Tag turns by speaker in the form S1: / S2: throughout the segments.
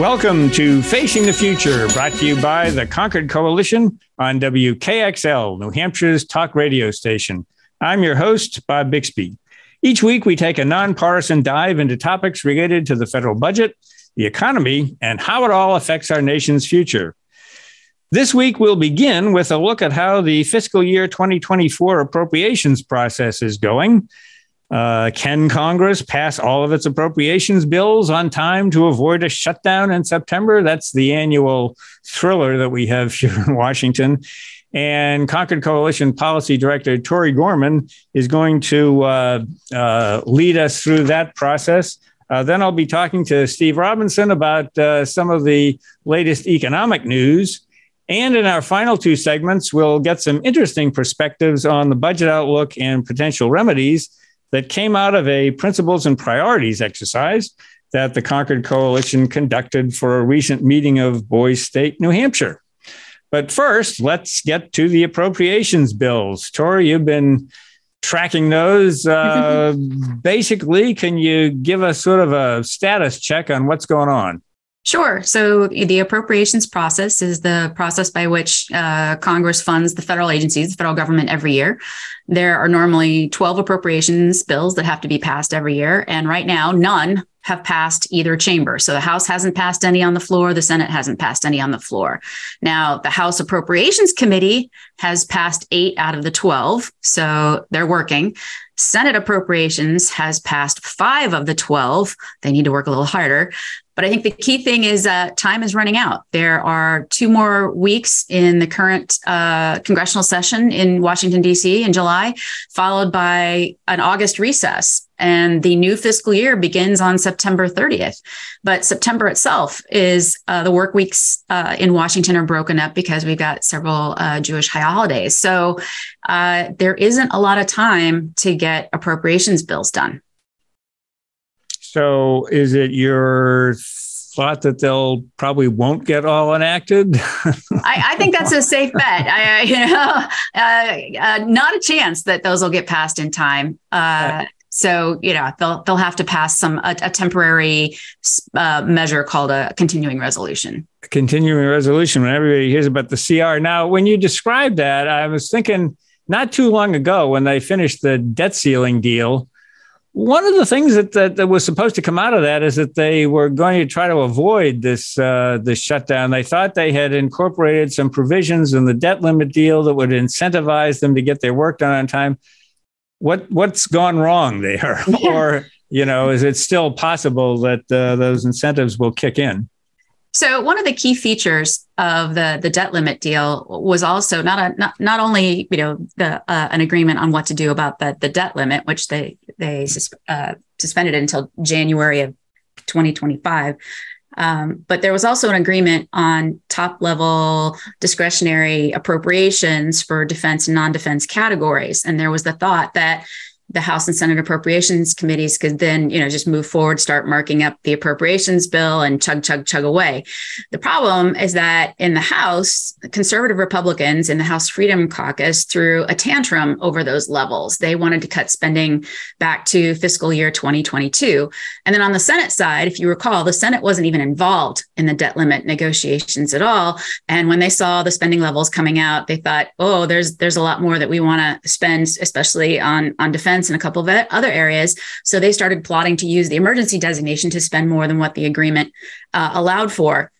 S1: Welcome to Facing the Future, brought to you by the Concord Coalition on WKXL, New Hampshire's talk radio station. I'm your host, Bob Bixby. Each week, we take a nonpartisan dive into topics related to the federal budget, the economy, and how it all affects our nation's future. This week, we'll begin with a look at how the fiscal year 2024 appropriations process is going. Uh, can Congress pass all of its appropriations bills on time to avoid a shutdown in September? That's the annual thriller that we have here in Washington. And Concord Coalition Policy Director Tori Gorman is going to uh, uh, lead us through that process. Uh, then I'll be talking to Steve Robinson about uh, some of the latest economic news. And in our final two segments, we'll get some interesting perspectives on the budget outlook and potential remedies that came out of a principles and priorities exercise that the Concord Coalition conducted for a recent meeting of Boys State, New Hampshire. But first, let's get to the appropriations bills. Tori, you've been tracking those. Uh, basically, can you give us sort of a status check on what's going on?
S2: Sure. So the appropriations process is the process by which uh, Congress funds the federal agencies, the federal government every year. There are normally 12 appropriations bills that have to be passed every year. And right now, none have passed either chamber. So the House hasn't passed any on the floor, the Senate hasn't passed any on the floor. Now, the House Appropriations Committee has passed eight out of the 12. So they're working. Senate Appropriations has passed five of the 12. They need to work a little harder. But I think the key thing is uh, time is running out. There are two more weeks in the current uh, congressional session in Washington, D.C. in July, followed by an August recess. And the new fiscal year begins on September 30th. But September itself is uh, the work weeks uh, in Washington are broken up because we've got several uh, Jewish high holidays. So uh, there isn't a lot of time to get appropriations bills done.
S1: So is it your thought that they'll probably won't get all enacted?
S2: I, I, think that's a safe bet. I, you know, uh, uh, not a chance that those will get passed in time. Uh, so you know they'll they'll have to pass some a, a temporary uh, measure called a continuing resolution.
S1: A continuing resolution. When everybody hears about the CR now, when you described that, I was thinking not too long ago when they finished the debt ceiling deal one of the things that, that, that, was supposed to come out of that is that they were going to try to avoid this uh, this shutdown. They thought they had incorporated some provisions in the debt limit deal that would incentivize them to get their work done on time. What what's gone wrong there, or you know, is it still possible that uh, those incentives will kick in?
S2: So one of the key features of the the debt limit deal was also not a not, not only you know the uh, an agreement on what to do about the the debt limit, which they they uh, suspended until January of 2025. Um, but there was also an agreement on top level discretionary appropriations for defense and non defense categories. And there was the thought that the House and Senate appropriations committees could then, you know, just move forward, start marking up the appropriations bill and chug, chug, chug away. The problem is that in the House, conservative Republicans in the House Freedom Caucus threw a tantrum over those levels. They wanted to cut spending back to fiscal year 2022. And then on the Senate side, if you recall, the Senate wasn't even involved in the debt limit negotiations at all. And when they saw the spending levels coming out, they thought, oh, there's there's a lot more that we want to spend, especially on, on defense and a couple of other areas. So they started plotting to use the emergency designation to spend more than what the agreement uh, allowed for.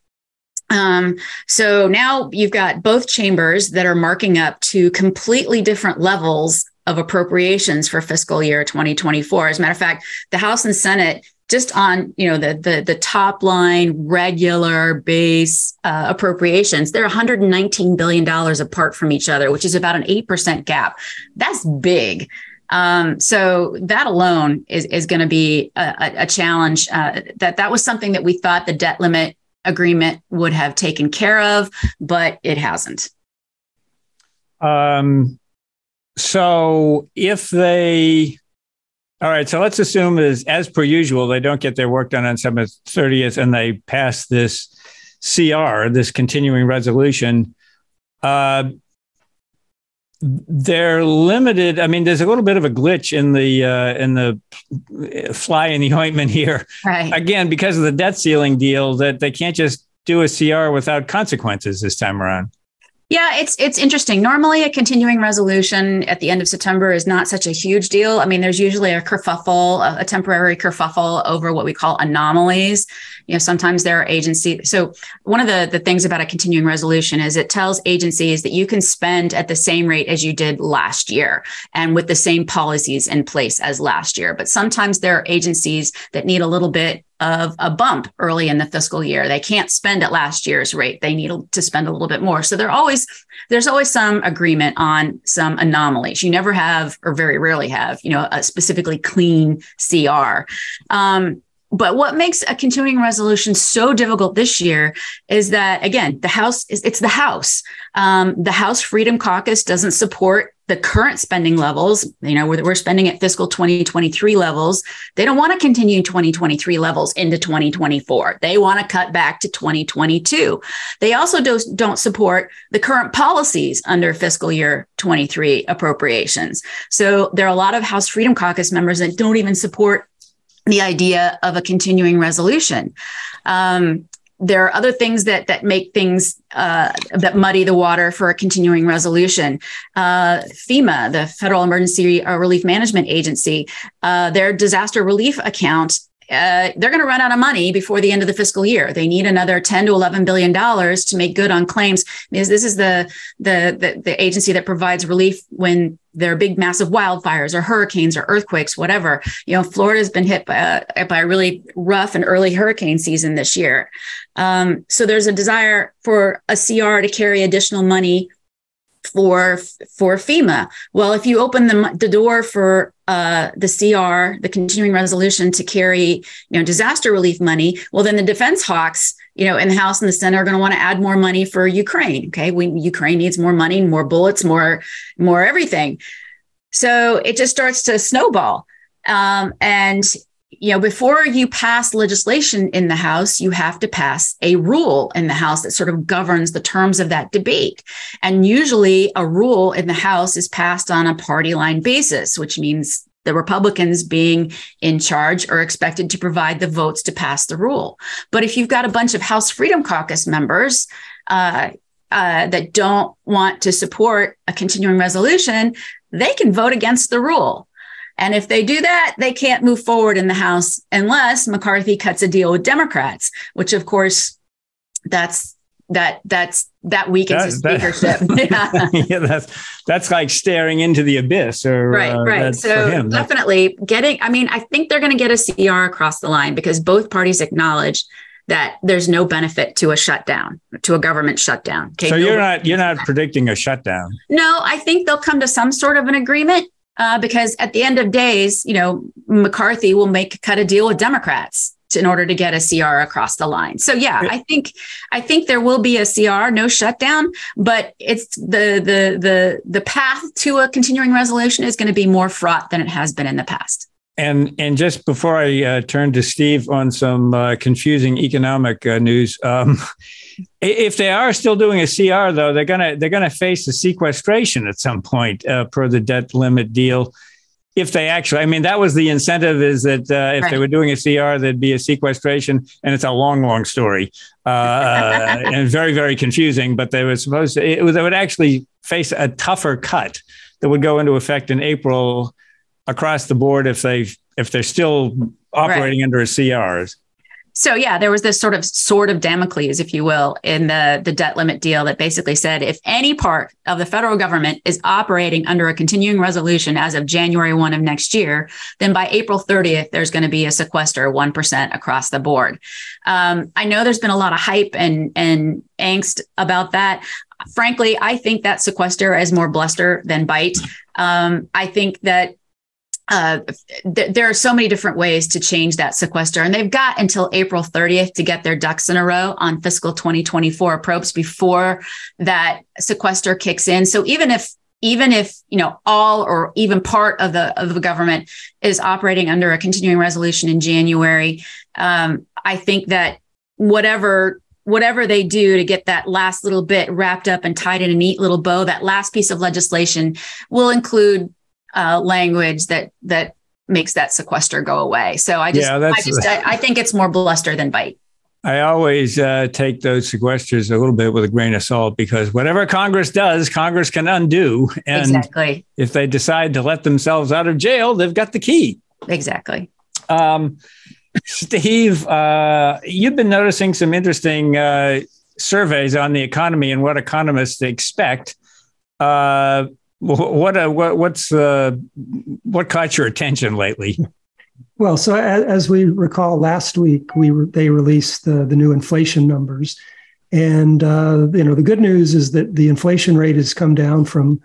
S2: Um, so now you've got both chambers that are marking up to completely different levels of appropriations for fiscal year 2024. As a matter of fact, the House and Senate just on you know the the, the top line regular base uh, appropriations they're 119 billion dollars apart from each other which is about an 8% gap that's big um, so that alone is, is going to be a, a challenge. Uh, that that was something that we thought the debt limit agreement would have taken care of, but it hasn't.
S1: Um, so if they, all right, so let's assume as as per usual, they don't get their work done on September 30th and they pass this CR, this continuing resolution. Uh, they're limited. I mean, there's a little bit of a glitch in the uh, in the fly in the ointment here.
S2: Right.
S1: Again, because of the debt ceiling deal, that they can't just do a CR without consequences this time around.
S2: Yeah, it's it's interesting. Normally, a continuing resolution at the end of September is not such a huge deal. I mean, there's usually a kerfuffle, a, a temporary kerfuffle over what we call anomalies. You know, sometimes there are agencies. So one of the the things about a continuing resolution is it tells agencies that you can spend at the same rate as you did last year and with the same policies in place as last year. But sometimes there are agencies that need a little bit of a bump early in the fiscal year. They can't spend at last year's rate. They need to spend a little bit more. So always there's always some agreement on some anomalies. You never have, or very rarely have, you know, a specifically clean CR. Um, but what makes a continuing resolution so difficult this year is that again the house is it's the house um, the house freedom caucus doesn't support the current spending levels, you know, we're, we're spending at fiscal 2023 levels. They don't want to continue 2023 levels into 2024. They want to cut back to 2022. They also do, don't support the current policies under fiscal year 23 appropriations. So there are a lot of House Freedom Caucus members that don't even support the idea of a continuing resolution. Um, there are other things that that make things uh, that muddy the water for a continuing resolution. Uh, FEMA, the Federal Emergency uh, Relief Management Agency, uh, their disaster relief account. Uh, they're going to run out of money before the end of the fiscal year. They need another 10 to 11 billion dollars to make good on claims. This is the, the the the agency that provides relief when there are big massive wildfires or hurricanes or earthquakes whatever you know florida's been hit by a, by a really rough and early hurricane season this year um, so there's a desire for a cr to carry additional money for for FEMA. Well, if you open the, the door for uh, the CR, the continuing resolution to carry you know disaster relief money, well, then the defense hawks you know, in the House and the Senate are going to want to add more money for Ukraine. Okay, we, Ukraine needs more money, more bullets, more more everything. So it just starts to snowball. Um, and you know, before you pass legislation in the House, you have to pass a rule in the House that sort of governs the terms of that debate. And usually, a rule in the House is passed on a party line basis, which means the Republicans being in charge are expected to provide the votes to pass the rule. But if you've got a bunch of House Freedom Caucus members uh, uh, that don't want to support a continuing resolution, they can vote against the rule. And if they do that, they can't move forward in the House unless McCarthy cuts a deal with Democrats, which of course that's that that's that weakens that, his speakership.
S1: yeah. yeah, that's that's like staring into the abyss. Or
S2: right, uh, right. So definitely getting. I mean, I think they're going to get a CR across the line because both parties acknowledge that there's no benefit to a shutdown, to a government shutdown.
S1: Okay, so you're not you're not predicting a shutdown.
S2: No, I think they'll come to some sort of an agreement. Uh, because at the end of days, you know, McCarthy will make cut a deal with Democrats in order to get a CR across the line. So yeah, I think I think there will be a CR, no shutdown, but it's the the the the path to a continuing resolution is going to be more fraught than it has been in the past.
S1: And and just before I uh, turn to Steve on some uh, confusing economic uh, news, um, if they are still doing a CR though, they're gonna they're gonna face a sequestration at some point uh, per the debt limit deal if they actually, I mean, that was the incentive is that uh, if right. they were doing a CR, there'd be a sequestration, and it's a long, long story uh, uh, and very, very confusing. But they were supposed to, it, was, they would actually face a tougher cut that would go into effect in April across the board if they if they're still operating right. under a CRs.
S2: So yeah, there was this sort of sword of Damocles, if you will, in the, the debt limit deal that basically said if any part of the federal government is operating under a continuing resolution as of January 1 of next year, then by April 30th, there's going to be a sequester 1% across the board. Um, I know there's been a lot of hype and, and angst about that frankly, I think that sequester is more bluster than bite. Um, I think that uh, th- there are so many different ways to change that sequester, and they've got until April 30th to get their ducks in a row on fiscal 2024 probes before that sequester kicks in. So even if even if you know all or even part of the of the government is operating under a continuing resolution in January, um, I think that whatever whatever they do to get that last little bit wrapped up and tied in a neat little bow, that last piece of legislation will include uh, language that that makes that sequester go away. So I just, yeah, I just, I, I think it's more bluster than bite.
S1: I always uh, take those sequesters a little bit with a grain of salt because whatever Congress does, Congress can undo. And exactly. if they decide to let themselves out of jail, they've got the key.
S2: Exactly.
S1: Um, Steve, uh, you've been noticing some interesting uh, surveys on the economy and what economists expect. Uh, what, uh, what what's uh, what caught your attention lately?
S3: Well, so as, we recall, last week we re- they released the, the new inflation numbers, and uh, you know the good news is that the inflation rate has come down from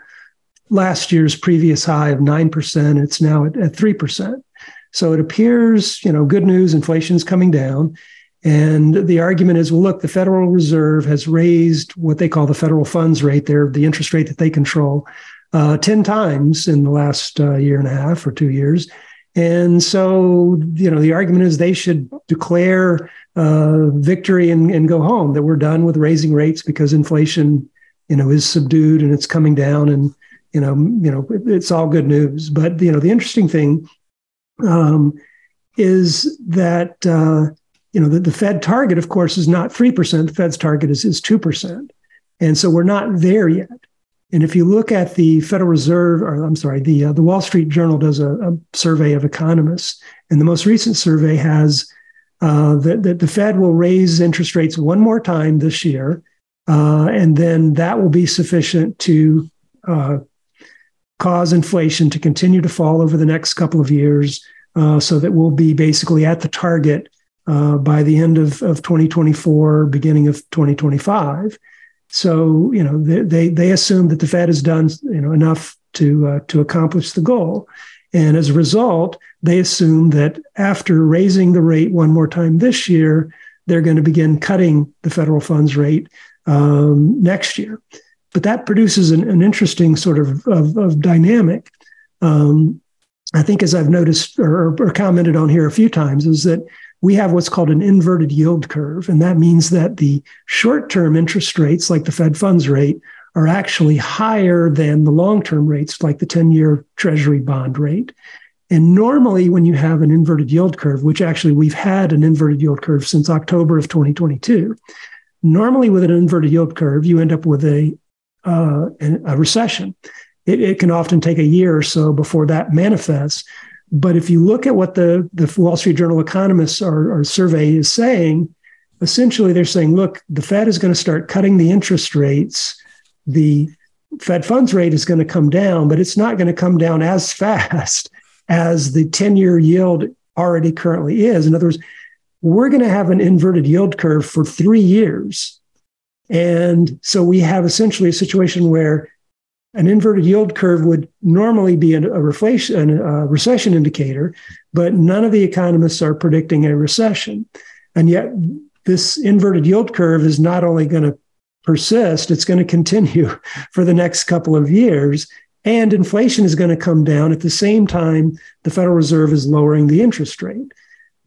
S3: last year's previous high of nine percent. It's now at three percent. So it appears, you know, good news. Inflation is coming down, and the argument is, well, look, the Federal Reserve has raised what they call the federal funds rate, there, the interest rate that they control, uh, ten times in the last uh, year and a half or two years and so, you know, the argument is they should declare uh, victory and, and go home, that we're done with raising rates because inflation, you know, is subdued and it's coming down and, you know, you know, it's all good news. But, you know, the interesting thing um, is that, uh, you know, the, the Fed target, of course, is not 3%. The Fed's target is, is 2%. And so we're not there yet. And if you look at the Federal Reserve, or I'm sorry, the uh, the Wall Street Journal does a, a, survey of economists, and the most recent survey has uh, that, the Fed will raise interest rates one more time this year, uh, and then that will be sufficient to uh, cause inflation to continue to fall over the next couple of years, uh, so that we'll be basically at the target uh, by the end of, of 2024, beginning of 2025. So you know they they, they assume that the Fed has done you know enough to uh, to accomplish the goal, and as a result, they assume that after raising the rate one more time this year, they're going to begin cutting the federal funds rate um, next year. But that produces an, an interesting sort of, of, of dynamic. Um, I think, as I've noticed or, or commented on here a few times, is that we have what's called an inverted yield curve. And that means that the short term interest rates, like the Fed funds rate, are actually higher than the long term rates, like the 10 year Treasury bond rate. And normally, when you have an inverted yield curve, which actually we've had an inverted yield curve since October of 2022, normally with an inverted yield curve, you end up with a, uh, a recession. It, it, can often take a year or so before that manifests. But if you look at what the, the Wall Street Journal economists or, survey is saying, essentially they're saying, look, the Fed is going to start cutting the interest rates. The Fed funds rate is going to come down, but it's not going to come down as fast as the 10 year yield already currently is. In other words, we're going to have an inverted yield curve for three years. And so we have essentially a situation where an inverted yield curve would normally be a, reflation, a recession indicator, but none of the economists are predicting a recession. And yet, this inverted yield curve is not only going to persist, it's going to continue for the next couple of years. And inflation is going to come down at the same time the Federal Reserve is lowering the interest rate.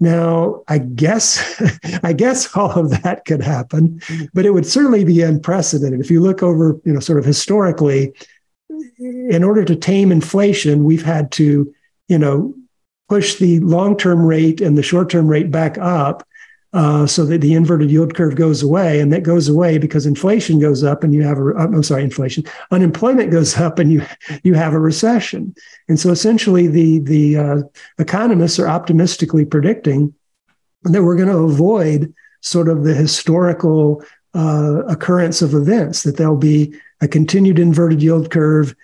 S3: Now, I guess, I guess all of that could happen, but it would certainly be unprecedented. If you look over, you know, sort of historically, in order to tame inflation, we've had to, you know, push the long-term rate and the short-term rate back up uh, so that the inverted yield curve goes away, and that goes away because inflation goes up, and you have a I'm sorry, inflation unemployment goes up, and you you have a recession. And so essentially, the the uh, economists are optimistically predicting that we're going to avoid sort of the historical uh, occurrence of events that there'll be a continued inverted yield curve,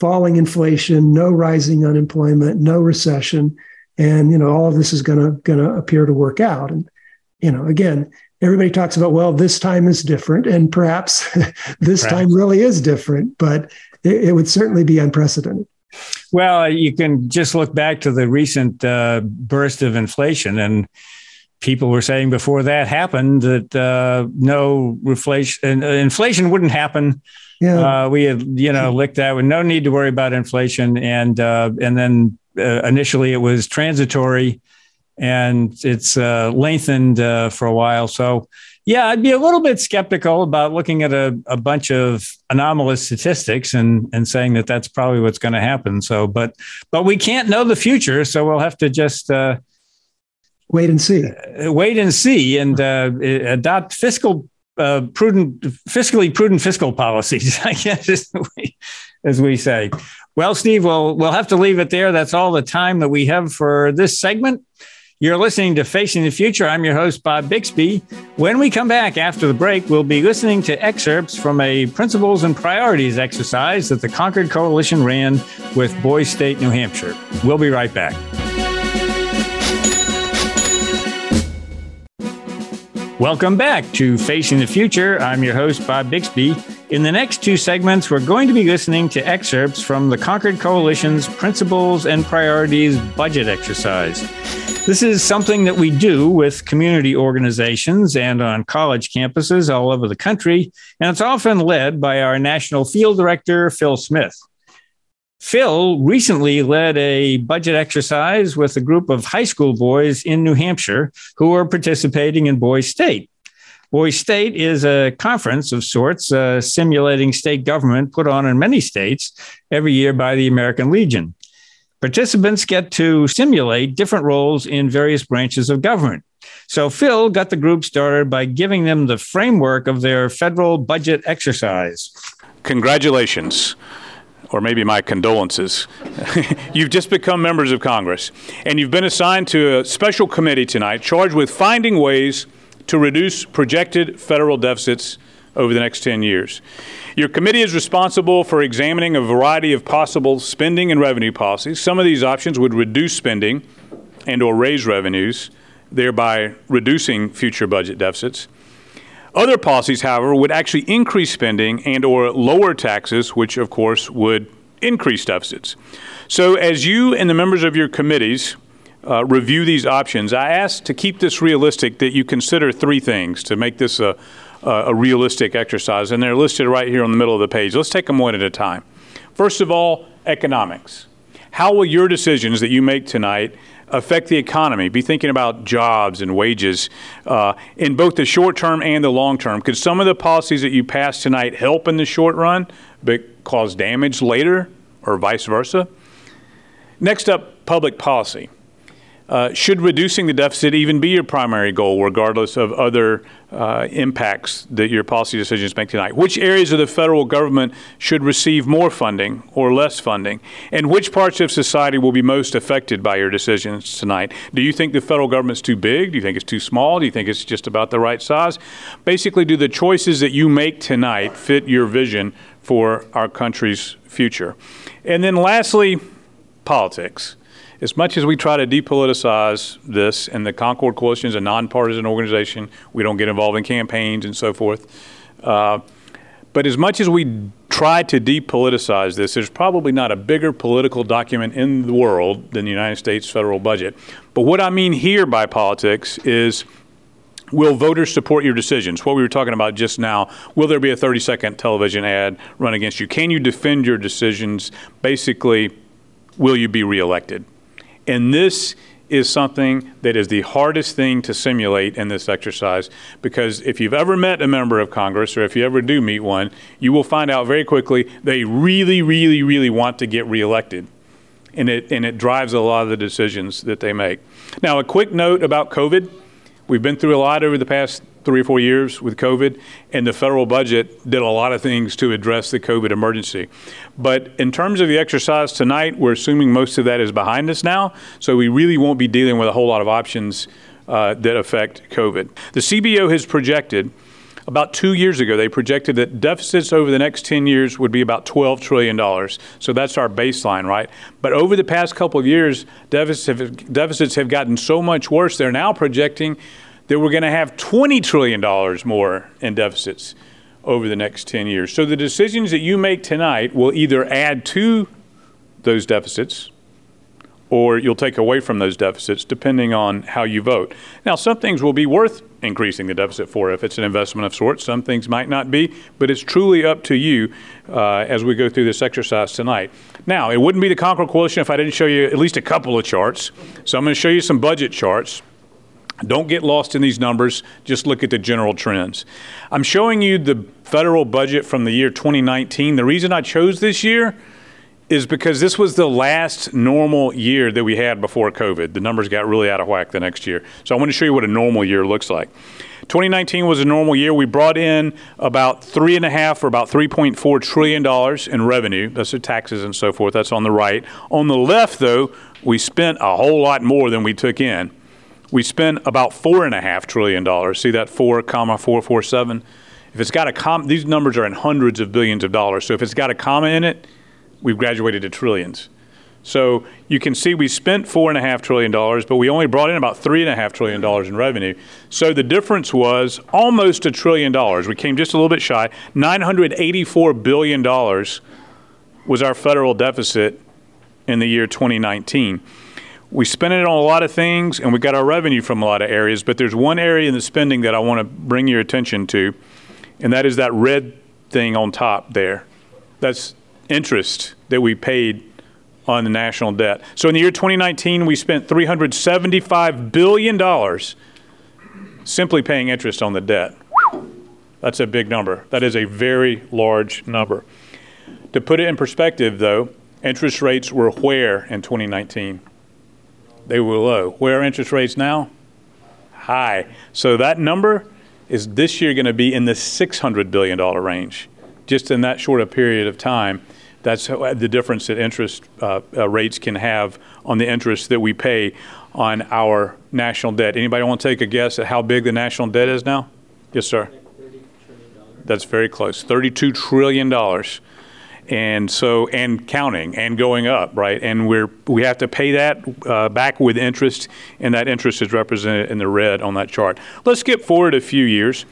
S3: falling inflation, no rising unemployment, no recession, and you know all of this is going to going to appear to work out. And you know, again, everybody talks about well, this time is different, and perhaps this time really is different, but it, it, would certainly be unprecedented.
S1: Well, you can just look back to the recent uh, burst of inflation and people were saying before that happened that uh, no reflation, uh, inflation wouldn't happen. Yeah. Uh, we had, you know, licked that with no need to worry about inflation. And, uh, and then uh, initially it was transitory and it's uh, lengthened for a while. So, yeah, I'd be a little bit skeptical about looking at a, a bunch of anomalous statistics and, and saying that that's probably what's going to happen. So, but, but we can't know the future. So we'll have to just,
S3: wait and see.
S1: Uh, wait and see, and uh, adopt fiscal uh, prudent, fiscally prudent fiscal policies. I guess as we, as we say. Well, Steve, we'll we'll have to leave it there. That's all the time that we have for this segment. You're listening to Facing the Future. I'm your host, Bob Bixby. When we come back after the break, we'll be listening to excerpts from a principles and priorities exercise that the Concord Coalition ran with Boys State, New Hampshire. We'll be right back. Welcome back to Facing the Future. I'm your host, Bob Bixby. In the next two segments, we're going to be listening to excerpts from the Concord Coalition's Principles and Priorities budget exercise. This is something that we do with community organizations and on college campuses all over the country, and it's often led by our national field director, Phil Smith. Phil recently led a budget exercise with a group of high school boys in New Hampshire who are participating in Boys State. Boys State is a conference of sorts, uh, simulating state government put on in many states every year by the American Legion. Participants get to simulate different roles in various branches of government. So Phil got the group started by giving them the framework of their federal budget exercise.
S4: Congratulations or maybe my condolences. you've just become members of Congress, and you've been assigned to a special committee tonight charged with finding ways to reduce projected federal deficits over the next 10 years. Your committee is responsible for examining a variety of possible spending and revenue policies. Some of these options would reduce spending and or raise revenues, thereby reducing future budget deficits. Other policies, however, would actually increase spending and or lower taxes, which of course would increase deficits. So as you and the members of your committees uh, review these options, I ask to keep this realistic that you consider three things to make this a, a realistic exercise, and they're listed right here on the middle of the page. Let's take them one at a time. First of all, economics. How will your decisions that you make tonight affect the economy? Be thinking about jobs and wages uh, in both the short term and the long term. Could some of the policies that you pass tonight help in the short run, but cause damage later, or vice versa? Next up, public policy. Uh, should reducing the deficit even be your primary goal, regardless of other uh, impacts that your policy decisions make tonight? Which areas of the federal government should receive more funding or less funding? And which parts of society will be most affected by your decisions tonight? Do you think the federal government's too big? Do you think it's too small? Do you think it's just about the right size? Basically, do the choices that you make tonight fit your vision for our country's future? And then lastly, politics as much as we try to depoliticize this, and the Concord Coalition is a nonpartisan organization, we don't get involved in campaigns and so forth. Uh, but as much as we try to depoliticize this, there's probably not a bigger political document in the world than the United States federal budget. But what I mean here by politics is Will voters support your decisions? What we were talking about just now. Will there be a 30 second television ad run against you? Can you defend your decisions? Basically, will you be reelected? And this is something that is the hardest thing to simulate in this exercise because if you've ever met a member of Congress or if you ever do meet one, you will find out very quickly they really, really, really want to get reelected. And it, and it drives a lot of the decisions that they make. Now, a quick note about COVID. We've been through a lot over the past three or four years with COVID, and the federal budget did a lot of things to address the COVID emergency. But in terms of the exercise tonight, we're assuming most of that is behind us now, so we really won't be dealing with a whole lot of options uh, that affect COVID. The CBO has projected. About two years ago, they projected that deficits over the next 10 years would be about $12 trillion. So that's our baseline, right? But over the past couple of years, deficits have, deficits have gotten so much worse, they're now projecting that we're going to have $20 trillion more in deficits over the next 10 years. So the decisions that you make tonight will either add to those deficits or you'll take away from those deficits depending on how you vote. Now, some things will be worth increasing the deficit for if it's an investment of sorts. Some things might not be, but it's truly up to you uh, as we go through this exercise tonight. Now, it wouldn't be the Concord Coalition if I didn't show you at least a couple of charts. So I'm going to show you some budget charts. Don't get lost in these numbers. Just look at the general trends. I'm showing you the federal budget from the year 2019. The reason I chose this year is because this was the last normal year that we had before COVID. The numbers got really out of whack the next year. So I want to show you what a normal year looks like. 2019 was a normal year. We brought in about three and a half or about 3.4 trillion dollars in revenue. That's the taxes and so forth. That's on the right. On the left, though, we spent a whole lot more than we took in. We spent about four and a half trillion dollars. See that four comma four four seven. If it's got a comma, these numbers are in hundreds of billions of dollars. So if it's got a comma in it, we've graduated to trillions. So you can see we spent four and a half trillion dollars, but we only brought in about three and a half trillion dollars in revenue. So the difference was almost a trillion dollars. We came just a little bit shy. Nine hundred eighty-four billion dollars was our federal deficit in the year 2019. We spent it on a lot of things, and we got our revenue from a lot of areas. But there's one area in the spending that I want to bring your attention to, and that is that red thing on top there. That's interest that we paid on the national debt. So in the year 2019, we spent $375 billion simply paying interest on the debt. That's a big number. That is a very large number. To put it in perspective, though, interest rates were where in 2019? They were low. Where are interest rates now? High. So that number is this year going to be in the $600 billion range, just in that short a period of time. That's how, the difference that interest uh, uh, rates can have on the interest that we pay on our national debt. Anybody want to take a guess at how big the national debt is now? Yes, sir. That's very close. Thirty-two trillion dollars, and so and counting and going up, right? And we're we have to pay that uh, back with interest, and that interest is represented in the red on that chart. Let's skip forward a few years.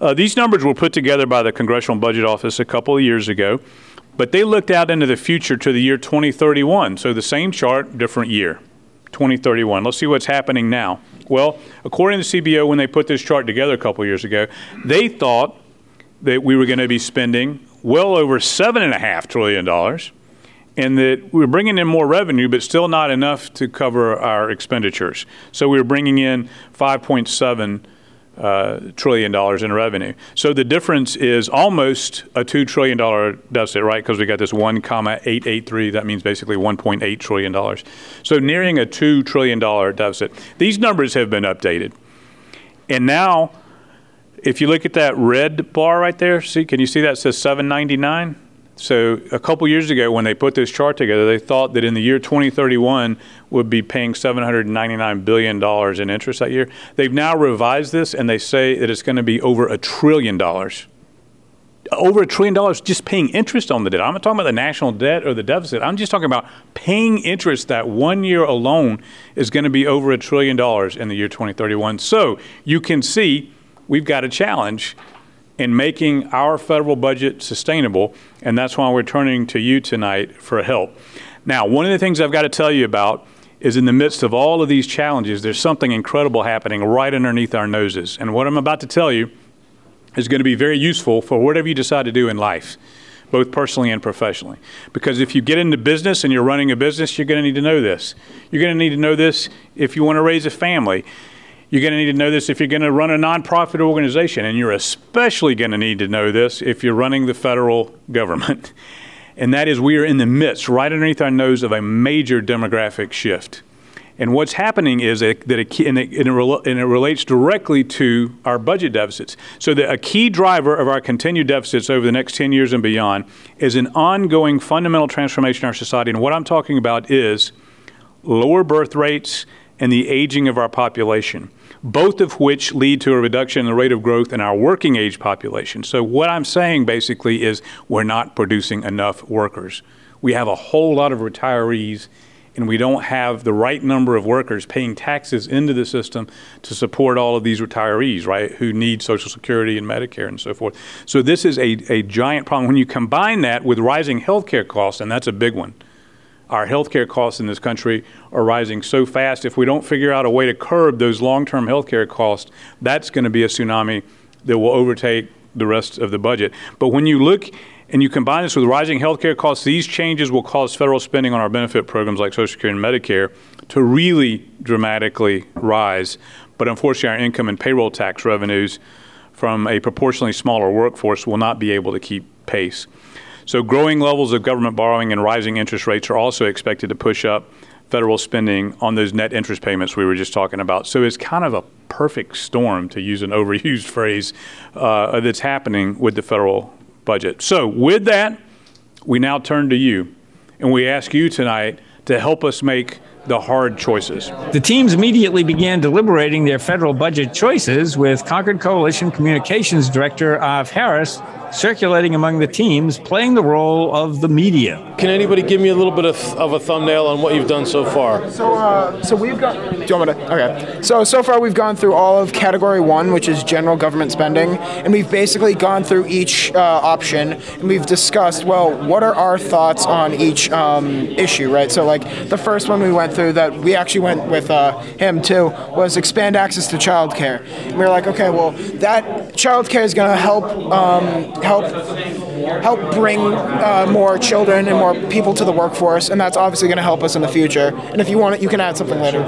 S4: Uh, these numbers were put together by the Congressional Budget Office a couple of years ago. But they looked out into the future to the year 2031. So the same chart, different year, 2031. Let's see what's happening now. Well, according to CBO, when they put this chart together a couple years ago, they thought that we were going to be spending well over $7.5 trillion and that we're bringing in more revenue, but still not enough to cover our expenditures. So we were bringing in 5.7 uh, trillion dollars in revenue. So the difference is almost a two trillion dollar deficit, right? Because we got this one comma eight eight three. That means basically 1.8 trillion dollars. So nearing a two trillion dollar deficit. These numbers have been updated, and now, if you look at that red bar right there, see, can you see that says 799? So a couple years ago, when they put this chart together, they thought that in the year 2031 would be paying 799 billion dollars in interest that year. They've now revised this, and they say that it's going to be over a trillion dollars. Over a trillion dollars just paying interest on the debt. I'm not talking about the national debt or the deficit. I'm just talking about paying interest. That one year alone is going to be over a trillion dollars in the year 2031. So you can see we've got a challenge in making our federal budget sustainable, and that's why we're turning to you tonight for help. Now, one of the things I've got to tell you about is in the midst of all of these challenges, there's something incredible happening right underneath our noses. And what I'm about to tell you is going to be very useful for whatever you decide to do in life, both personally and professionally. Because if you get into business and you're running a business, you're going to need to know this. You're going to need to know this if you want to raise a family. You're going to need to know this if you're going to run a nonprofit organization, and you're especially going to need to know this if you're running the federal government. And that is, we are in the midst, right underneath our nose, of a major demographic shift. And what's happening is that, a and, it, and, it, and, it, relates directly to our budget deficits. So, that a key driver of our continued deficits over the next 10 years and beyond is an ongoing fundamental transformation in our society. And what I'm talking about is lower birth rates and the aging of our population both of which lead to a reduction in the rate of growth in our working age population. So, what I'm saying basically is we're not producing enough workers. We have a whole lot of retirees, and we don't have the right number of workers paying taxes into the system to support all of these retirees, right, who need Social Security and Medicare and so forth. So, this is a, a giant problem. When you combine that with rising health care costs, and that's a big one our healthcare costs in this country are rising so fast. If we don't figure out a way to curb those long term healthcare costs, that's going to be a tsunami that will overtake the rest of the budget. But when you look and you combine this with rising healthcare costs, these changes will cause federal spending on our benefit programs like Social Security and Medicare to really dramatically rise. But unfortunately, our income and payroll tax revenues from a proportionally smaller workforce will not be able to keep pace. So, growing levels of government borrowing and rising interest rates are also expected to push up federal spending on those net interest payments we were just talking about. So, it's kind of a perfect storm, to use an overused phrase, uh, that's happening with the federal budget. So, with that, we now turn to you, and we ask you tonight to help us make the hard choices.
S1: The teams immediately began deliberating their federal budget choices with Concord Coalition Communications Director Av Harris circulating among the teams, playing the role of the media.
S5: Can anybody give me a little bit of, of a thumbnail on what you've done so far?
S6: So, uh, so we've got. Do you want me to? Okay. So, so far we've gone through all of Category One, which is general government spending, and we've basically gone through each uh, option, and we've discussed, well, what are our thoughts on each um, issue, right? So, like the first one we went that we actually went with uh, him too was expand access to childcare. We were like, okay, well, that childcare is going to help um, help help bring uh, more children and more people to the workforce, and that's obviously going to help us in the future. And if you want it, you can add something later.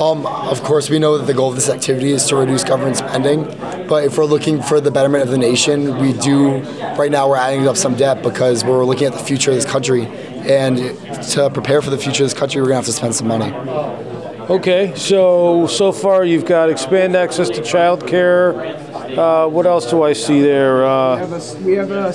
S7: Um, of course, we know that the goal of this activity is to reduce government spending, but if we're looking for the betterment of the nation, we do. Right now, we're adding up some debt because we're looking at the future of this country, and to prepare for the future of this country, we're going to have to spend some money.
S5: Okay, so so far you've got expand access to child care. Uh, what else do I see there? Uh,
S6: We have a,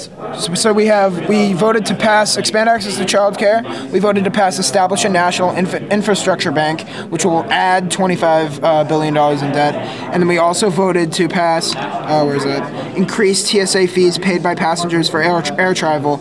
S6: so we have we voted to pass expand access to childcare. We voted to pass establish a national inf- infrastructure bank, which will add 25 uh, billion dollars in debt, and then we also voted to pass uh, where is it? Increase TSA fees paid by passengers for air, air travel.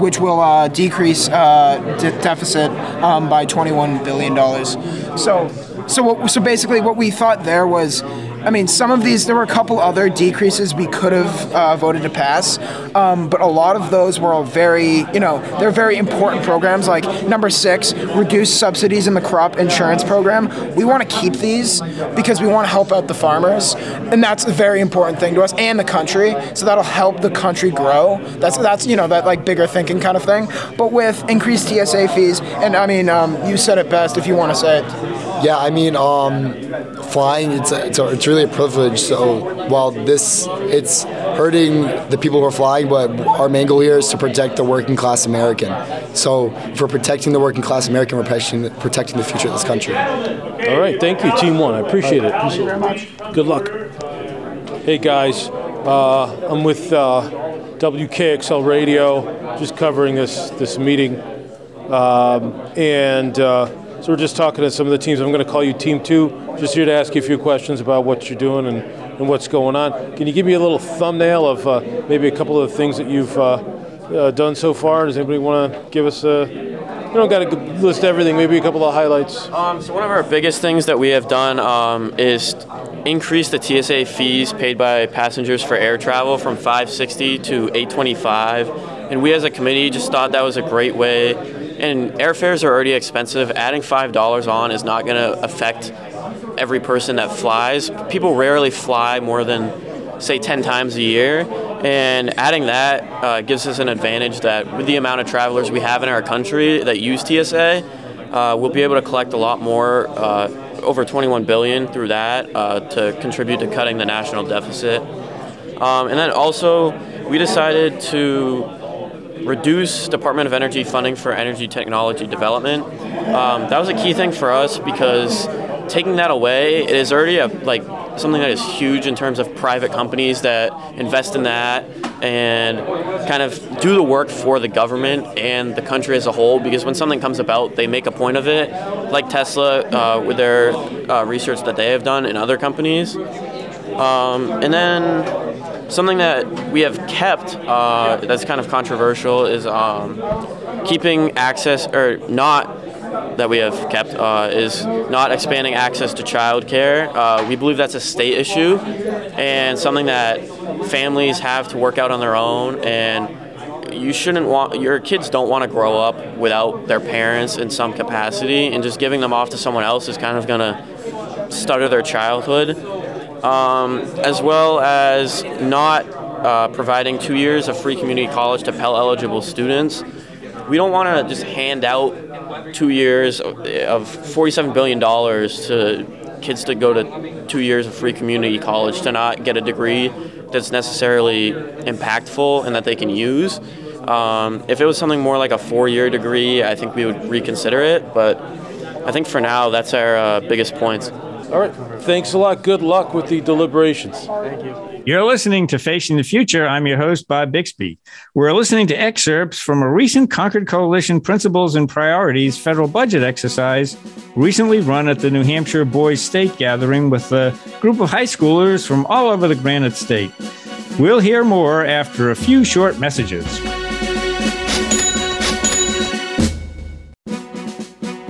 S6: Which will uh, decrease uh, de- deficit um, by 21 billion dollars. So, so what, so basically, what we thought there was, I mean, some of these there were a couple other decreases we could have uh, voted to pass, um, but a lot of those were all very, you know, they're very important programs. Like number six, reduce subsidies in the crop insurance program. We want to keep these because we want to help out the farmers, and that's a very important thing to us and the country. So that'll help the country grow. That's that's you know that like bigger thinking kind of thing. But with increased TSA fees, and I mean, um, you said it best if you want to say it.
S7: Yeah, I mean, um, flying it's it's, it's really a privilege. So while this it's hurting the people who are flying, but our main goal here is to protect the working class American. So if we're protecting the working class American, we're protecting, protecting the future of this country.
S5: all right, thank you, Team One. I appreciate it.
S6: Thank you very much.
S5: Good luck. Hey guys, uh, I'm with uh, WKXL Radio, just covering this this meeting, um, and uh, so we're just talking to some of the teams. I'm going to call you Team Two, just here to ask you a few questions about what you're doing and, and what's going on. Can you give me a little thumbnail of uh, maybe a couple of the things that you've uh, uh, done so far? Does anybody want to give us a? You don't got to list everything. Maybe a couple of highlights.
S8: Um, so one of our biggest things that we have done um, is increase the TSA fees paid by passengers for air travel from 560 to 825, and we as a committee just thought that was a great way. And airfares are already expensive. Adding five dollars on is not going to affect every person that flies. People rarely fly more than say 10 times a year. And adding that uh, gives us an advantage that with the amount of travelers we have in our country that use TSA, uh, we'll be able to collect a lot more, uh, over 21 billion through that uh, to contribute to cutting the national deficit. Um, and then also, we decided to reduce Department of Energy funding for energy technology development. Um, that was a key thing for us because taking that away, it is already a like something that is huge in terms of private companies that invest in that and kind of do the work for the government and the country as a whole. Because when something comes about, they make a point of it, like Tesla uh, with their uh, research that they have done in other companies. Um, and then something that we have kept uh, that's kind of controversial is um, keeping access or not that we have kept uh, is not expanding access to childcare. Uh, we believe that's a state issue and something that families have to work out on their own. And you shouldn't want your kids don't want to grow up without their parents in some capacity, and just giving them off to someone else is kind of gonna stutter their childhood, um, as well as not uh, providing two years of free community college to Pell eligible students. We don't want to just hand out two years of $47 billion to kids to go to two years of free community college to not get a degree that's necessarily impactful and that they can use. Um, if it was something more like a four-year degree, I think we would reconsider it. But I think for now, that's our uh, biggest points.
S5: All right. Thanks a lot. Good luck with the deliberations. Thank
S1: you. You're listening to Facing the Future. I'm your host, Bob Bixby. We're listening to excerpts from a recent Concord Coalition Principles and Priorities federal budget exercise recently run at the New Hampshire Boys State Gathering with a group of high schoolers from all over the Granite State. We'll hear more after a few short messages.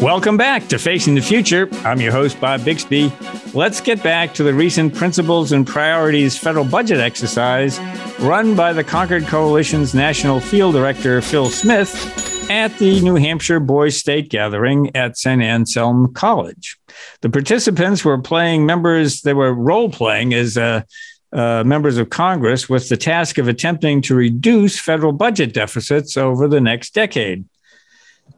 S1: Welcome back to Facing the Future. I'm your host, Bob Bixby. Let's get back to the recent Principles and Priorities federal budget exercise run by the Concord Coalition's National Field Director, Phil Smith, at the New Hampshire Boys State Gathering at St. Anselm College. The participants were playing members, they were role playing as uh, uh, members of Congress with the task of attempting to reduce federal budget deficits over the next decade.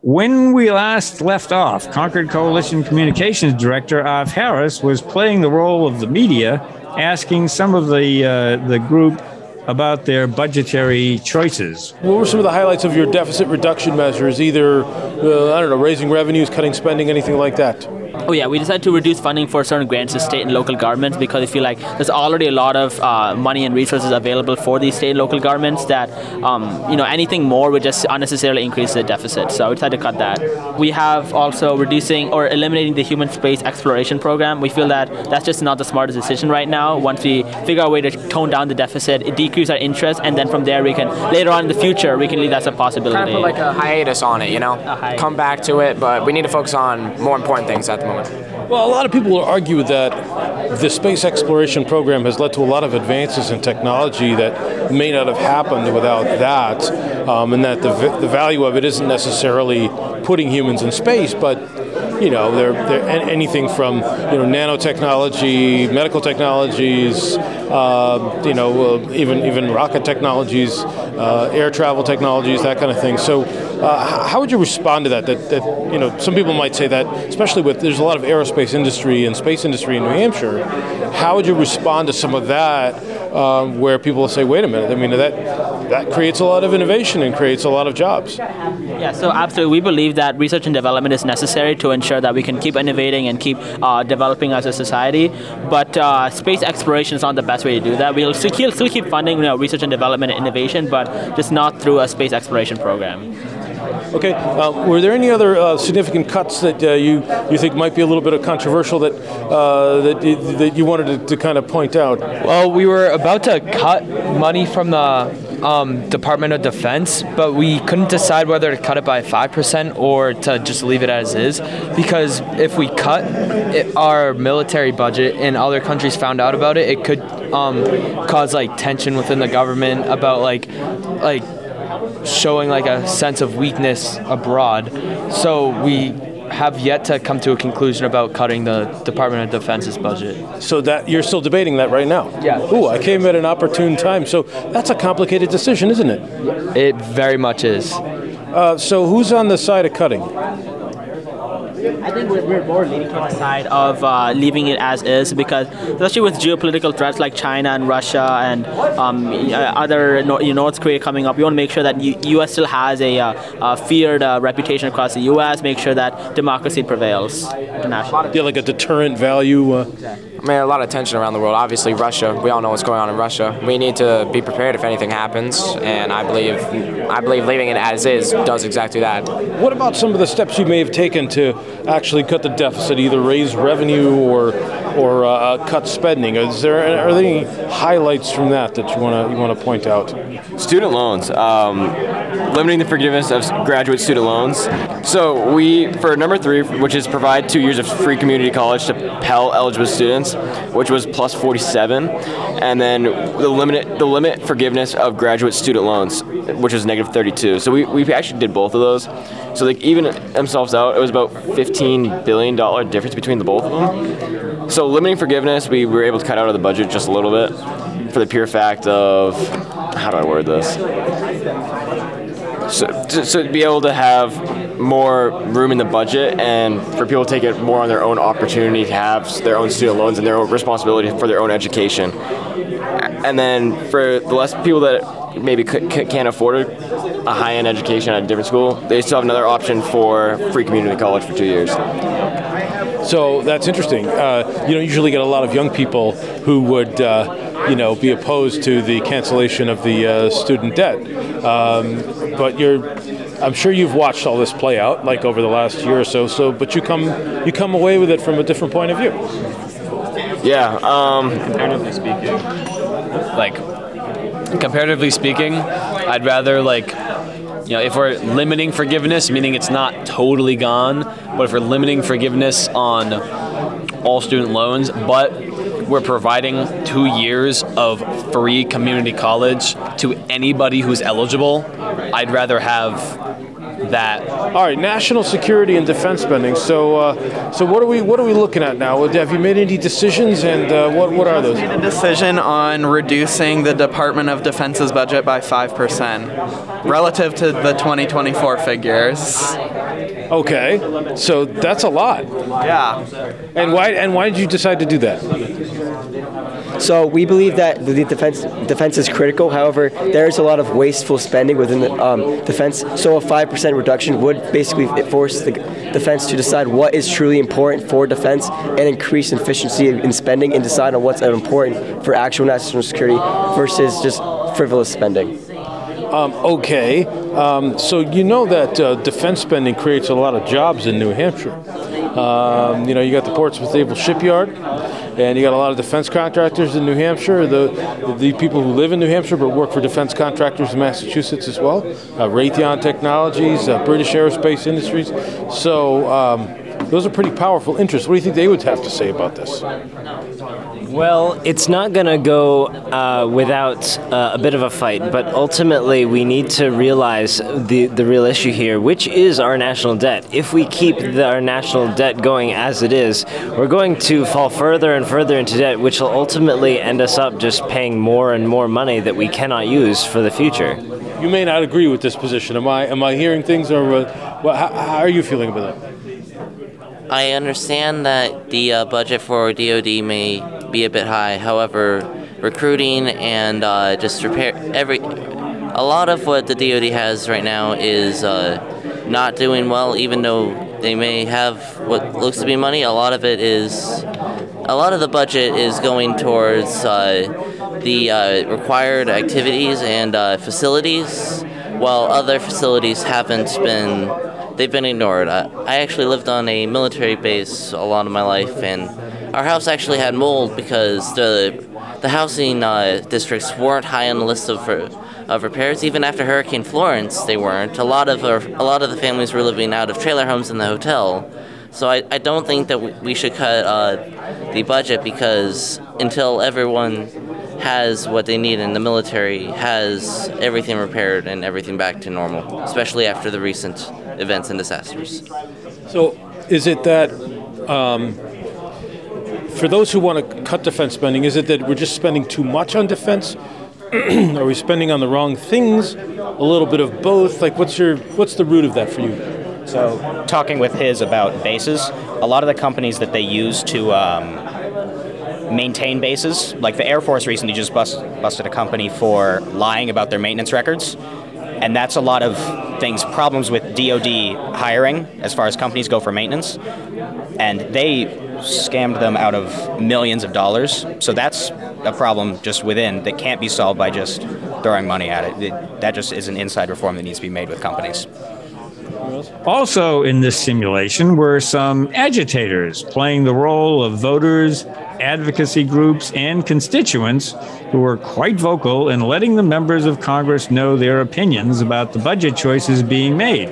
S1: When we last left off, Concord Coalition Communications Director Av Harris was playing the role of the media, asking some of the uh, the group about their budgetary choices.
S5: What were some of the highlights of your deficit reduction measures? Either, uh, I don't know, raising revenues, cutting spending, anything like that?
S9: Oh yeah, we decided to reduce funding for certain grants to state and local governments because we feel like there's already a lot of uh, money and resources available for these state and local governments that um, you know anything more would just unnecessarily increase the deficit. So we decided to cut that. We have also reducing or eliminating the human space exploration program. We feel that that's just not the smartest decision right now. Once we figure out a way to tone down the deficit, decrease our interest, and then from there we can later on in the future we can leave that as a possibility.
S10: Kind of put like a hiatus on it, you know, come back to it, but we need to focus on more important things at the moment.
S5: Well, a lot of people will argue that the space exploration program has led to a lot of advances in technology that may not have happened without that, um, and that the, the value of it isn't necessarily putting humans in space, but you know, they're, they're anything from you know nanotechnology, medical technologies, uh, you know, uh, even even rocket technologies, uh, air travel technologies, that kind of thing. So, uh, how would you respond to that? That, that you know, some people might say that, especially with there's a lot of aerospace industry and space industry in New Hampshire. How would you respond to some of that, um, where people say, "Wait a minute," I mean, that that creates a lot of innovation and creates a lot of jobs.
S9: Yeah, so absolutely, we believe that research and development is necessary to ensure that we can keep innovating and keep uh, developing as a society. But uh, space exploration is not the best way to do that. We'll still keep, still keep funding you know, research and development and innovation, but just not through a space exploration program.
S5: Okay. Uh, were there any other uh, significant cuts that uh, you you think might be a little bit of controversial that uh, that that you wanted to, to, kind of point out?
S11: Well, we were about to cut money from the um, Department of Defense, but we couldn't decide whether to cut it by five percent or to just leave it as is. Because if we cut it, our military budget and other countries found out about it, it could um, cause like tension within the government about like like showing like a sense of weakness abroad. So we have yet to come to a conclusion about cutting the Department of Defense's budget.
S5: So that you're still debating that right now?
S11: Yeah.
S5: Ooh, I came at an opportune time. So that's a complicated decision, isn't it?
S11: It very much is.
S5: Uh, so who's on the side of cutting?
S9: I think we're, we're more leaning to the side of uh, leaving it as is because, especially with geopolitical threats like China and Russia and um, uh, other North Korea coming up, you want to make sure that U- U.S. still has a, uh, feared uh, reputation across the U.S. Make sure that democracy prevails internationally.
S5: Yeah, like a deterrent value. Uh,
S10: I mean, a lot of tension around the world. Obviously, Russia. We all know what's going on in Russia. We need to be prepared if anything happens, and I believe, I believe leaving it as is does exactly that.
S5: What about some of the steps you may have taken to actually cut the deficit, either raise revenue or or uh, cut spending? Is there are there any highlights from that that you want to you want to point out?
S12: Student loans, um, limiting the forgiveness of graduate student loans. So we for number three, which is provide two years of free community college to Pell eligible students which was plus 47, and then the limit the limit forgiveness of graduate student loans, which was negative 32. So we, we actually did both of those. So like even themselves out, it was about 15 billion dollar difference between the both of them. So limiting forgiveness, we were able to cut out of the budget just a little bit for the pure fact of how do I word this? So, so to be able to have more room in the budget and for people to take it more on their own opportunity to have their own student loans and their own responsibility for their own education. And then for the less people that maybe can't afford a high-end education at a different school, they still have another option for free community college for two years.
S5: So that's interesting. Uh, you don't usually get a lot of young people who would. Uh, you know, be opposed to the cancellation of the uh, student debt. Um, but you're, I'm sure you've watched all this play out, like over the last year or so. So, but you come, you come away with it from a different point of view.
S12: Yeah. Um,
S11: comparatively speaking, like comparatively speaking, I'd rather like you know, if we're limiting forgiveness, meaning it's not totally gone, but if we're limiting forgiveness on all student loans, but we're providing two years of free community college to anybody who's eligible, I'd rather have that.
S5: All right, national security and defense spending. So, uh, so what are we what are we looking at now? Have you made any decisions, and uh, what what are those?
S13: Made a decision on reducing the Department of Defense's budget by five percent relative to the 2024 figures.
S5: Okay, so that's a lot.
S13: Yeah.
S5: And why and why did you decide to do that?
S14: So we believe that the defense defense is critical. However, there is a lot of wasteful spending within the um, defense. So a five percent reduction would basically force the defense to decide what is truly important for defense and increase efficiency in spending and decide on what's important for actual national security versus just frivolous spending.
S5: Um, okay, um, so you know that uh, defense spending creates a lot of jobs in New Hampshire. Um, you know, you got the Portsmouth Naval Shipyard, and you got a lot of defense contractors in New Hampshire. The the people who live in New Hampshire but work for defense contractors in Massachusetts as well. Uh, Raytheon Technologies, uh, British Aerospace Industries. So um, those are pretty powerful interests. What do you think they would have to say about this?
S15: Well, it's not going to go uh, without uh, a bit of a fight, but ultimately we need to realize the, the real issue here, which is our national debt. If we keep the, our national debt going as it is, we're going to fall further and further into debt, which will ultimately end us up just paying more and more money that we cannot use for the future.
S5: You may not agree with this position. Am I? Am I hearing things, or uh, well, how, how are you feeling about that?
S16: I understand that the uh, budget for DoD may be a bit high. However, recruiting and uh, just repair every a lot of what the DoD has right now is uh, not doing well. Even though they may have what looks to be money, a lot of it is a lot of the budget is going towards uh, the uh, required activities and uh, facilities, while other facilities haven't been they've been ignored. I, I actually lived on a military base a lot of my life, and our house actually had mold because the the housing uh, districts weren't high on the list of of repairs. Even after Hurricane Florence, they weren't. A lot of our, a lot of the families were living out of trailer homes in the hotel. So I, I don't think that we should cut uh, the budget because until everyone has what they need and the military has everything repaired and everything back to normal, especially after the recent events and disasters.
S5: So, is it that um, for those who want to cut defense spending, is it that we're just spending too much on defense? Are we spending on the wrong things? A little bit of both. Like, what's your what's the root of that for you?
S17: So, talking with his about bases, a lot of the companies that they use to um, maintain bases, like the Air Force recently just bust, busted a company for lying about their maintenance records and that's a lot of things problems with DoD hiring as far as companies go for maintenance, and they scammed them out of millions of dollars. So that's a problem just within that can't be solved by just throwing money at it. it that just is an inside reform that needs to be made with companies.
S1: Also, in this simulation were some agitators playing the role of voters, advocacy groups, and constituents who were quite vocal in letting the members of Congress know their opinions about the budget choices being made.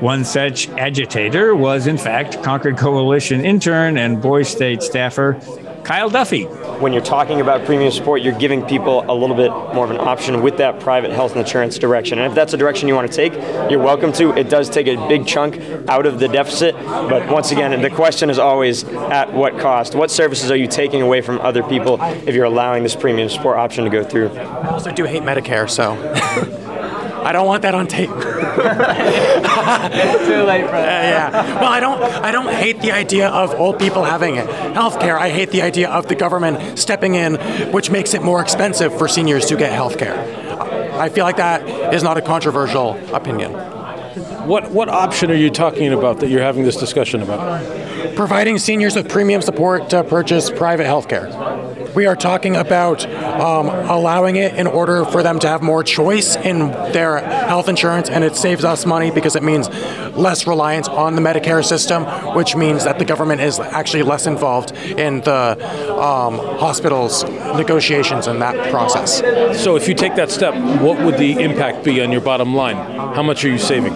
S1: One such agitator was, in fact, Concord Coalition intern and Boys State staffer Kyle Duffy.
S18: When you're talking about premium support, you're giving people a little bit more of an option with that private health insurance direction. And if that's a direction you want to take, you're welcome to. It does take a big chunk out of the deficit. But once again, the question is always at what cost? What services are you taking away from other people if you're allowing this premium support option to go through?
S19: I also do hate Medicare, so. I don't want that on tape.
S9: it's too late, bro.
S19: yeah. Well, I don't. I don't hate the idea of old people having health care. I hate the idea of the government stepping in, which makes it more expensive for seniors to get health care. I feel like that is not a controversial opinion.
S5: What what option are you talking about that you're having this discussion about?
S19: Providing seniors with premium support to purchase private health care. We are talking about um, allowing it in order for them to have more choice in their health insurance, and it saves us money because it means less reliance on the Medicare system, which means that the government is actually less involved in the um, hospitals' negotiations in that process.
S5: So, if you take that step, what would the impact be on your bottom line? How much are you saving?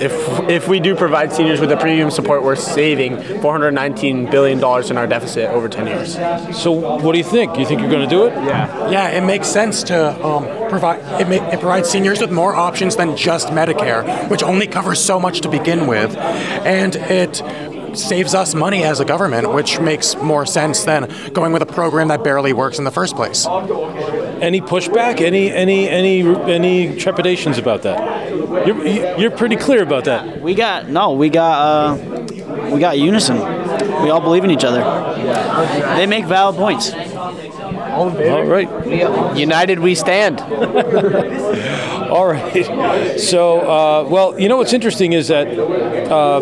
S20: if if we do provide seniors with the premium support, we're saving 419 billion dollars in our deficit over 10 years.
S5: So, what do you think? You think you're going to do it?
S20: Yeah.
S19: Yeah, it makes sense to um, provide. It, ma- it provides seniors with more options than just Medicare, which only covers so much to begin with, and it saves us money as a government, which makes more sense than going with a program that barely works in the first place.
S5: Any pushback? Any any any any trepidations about that? You're you're pretty clear about that.
S21: We got no. We got uh, we got unison. We all believe in each other. They make valid points.
S5: All right.
S20: United we stand.
S5: All right. So, uh, well, you know what's interesting is that uh,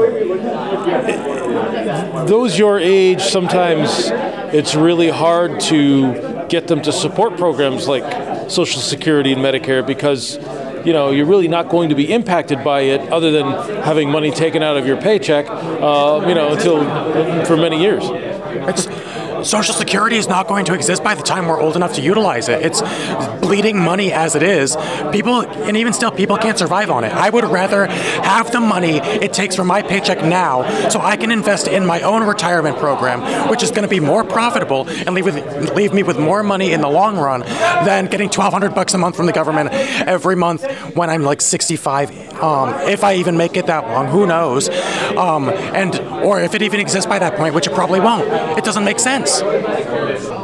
S5: those your age, sometimes it's really hard to get them to support programs like Social Security and Medicare because you know you're really not going to be impacted by it other than having money taken out of your paycheck uh, you know until for many years.
S19: It's, Social Security is not going to exist by the time we're old enough to utilize it. It's bleeding money as it is. People, and even still, people can't survive on it. I would rather have the money it takes from my paycheck now so I can invest in my own retirement program, which is going to be more profitable and leave, with, leave me with more money in the long run than getting 1200 bucks a month from the government every month when I'm like 65. Um, if I even make it that long, who knows? Um, and or if it even exists by that point, which it probably won't. It doesn't make sense.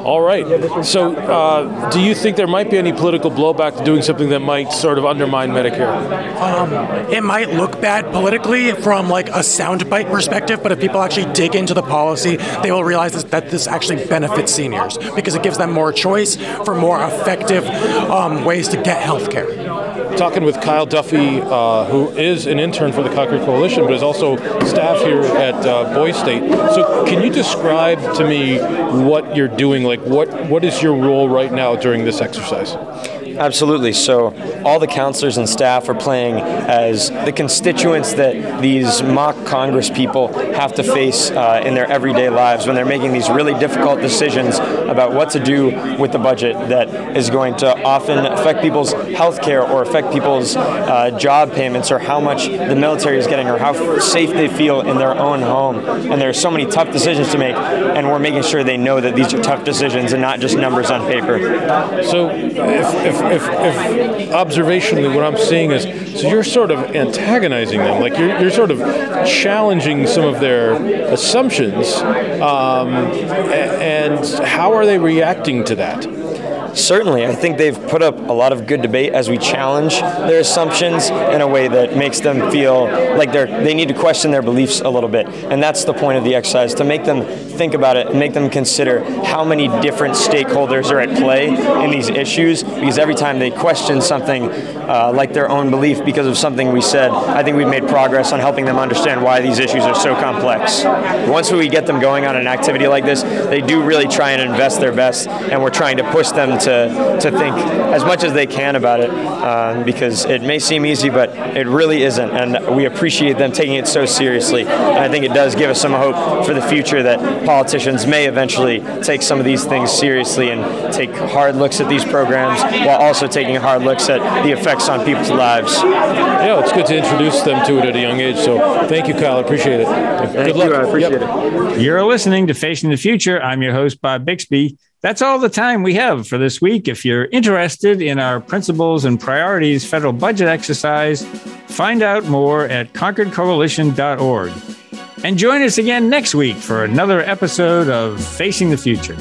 S5: all right so uh, do you think there might be any political blowback to doing something that might sort of undermine medicare
S19: Um, it might look bad politically from like a soundbite perspective, but if people actually dig into the policy, they will realize that this actually benefits seniors because it gives them more choice for more effective um, ways to get health care.
S5: Talking with Kyle Duffy, uh, who is an intern for the Concord Coalition, but is also staff here at uh, Boy State. So, can you describe to me what you're doing? Like, what what is your role right now during this exercise?
S18: Absolutely. So all the counselors and staff are playing as the constituents that these mock Congress people have to face uh, in their everyday lives when they're making these really difficult decisions about what to do with the budget that is going to often affect people's health care or affect people's uh, job payments or how much the military is getting or how safe they feel in their own home. And there are so many tough decisions to make, and we're making sure they know that these are tough decisions and not just numbers on paper.
S5: So, if, if, if, if observationally, what I'm seeing is, so you're sort of antagonizing them, like you're, you're sort of challenging some of their assumptions, um, and how are they reacting to that?
S18: Certainly, I think they've put up a lot of good debate as we challenge their assumptions in a way that makes them feel like they're they need to question their beliefs a little bit, and that's the point of the exercise to make them think about it and make them consider how many different stakeholders are at play in these issues. Because every time they question something uh, like their own belief because of something we said, I think we've made progress on helping them understand why these issues are so complex. Once we get them going on an activity like this, they do really try and invest their best, and we're trying to push them to to, to think as much as they can about it uh, because it may seem easy, but it really isn't. And we appreciate them taking it so seriously. And I think it does give us some hope for the future that politicians may eventually take some of these things seriously and take hard looks at these programs while also taking hard looks at the effects on people's lives.
S5: Yeah, it's good to introduce them to it at a young age. So thank you, Kyle. I appreciate it.
S18: Thank
S5: good luck.
S18: you. I appreciate
S5: Yep.
S18: it.
S1: You're listening to Facing the Future. I'm your host, Bob Bixby. That's all the time we have for this week. If you're interested in our principles and priorities federal budget exercise, find out more at concordcoalition.org. And join us again next week for another episode of Facing the Future.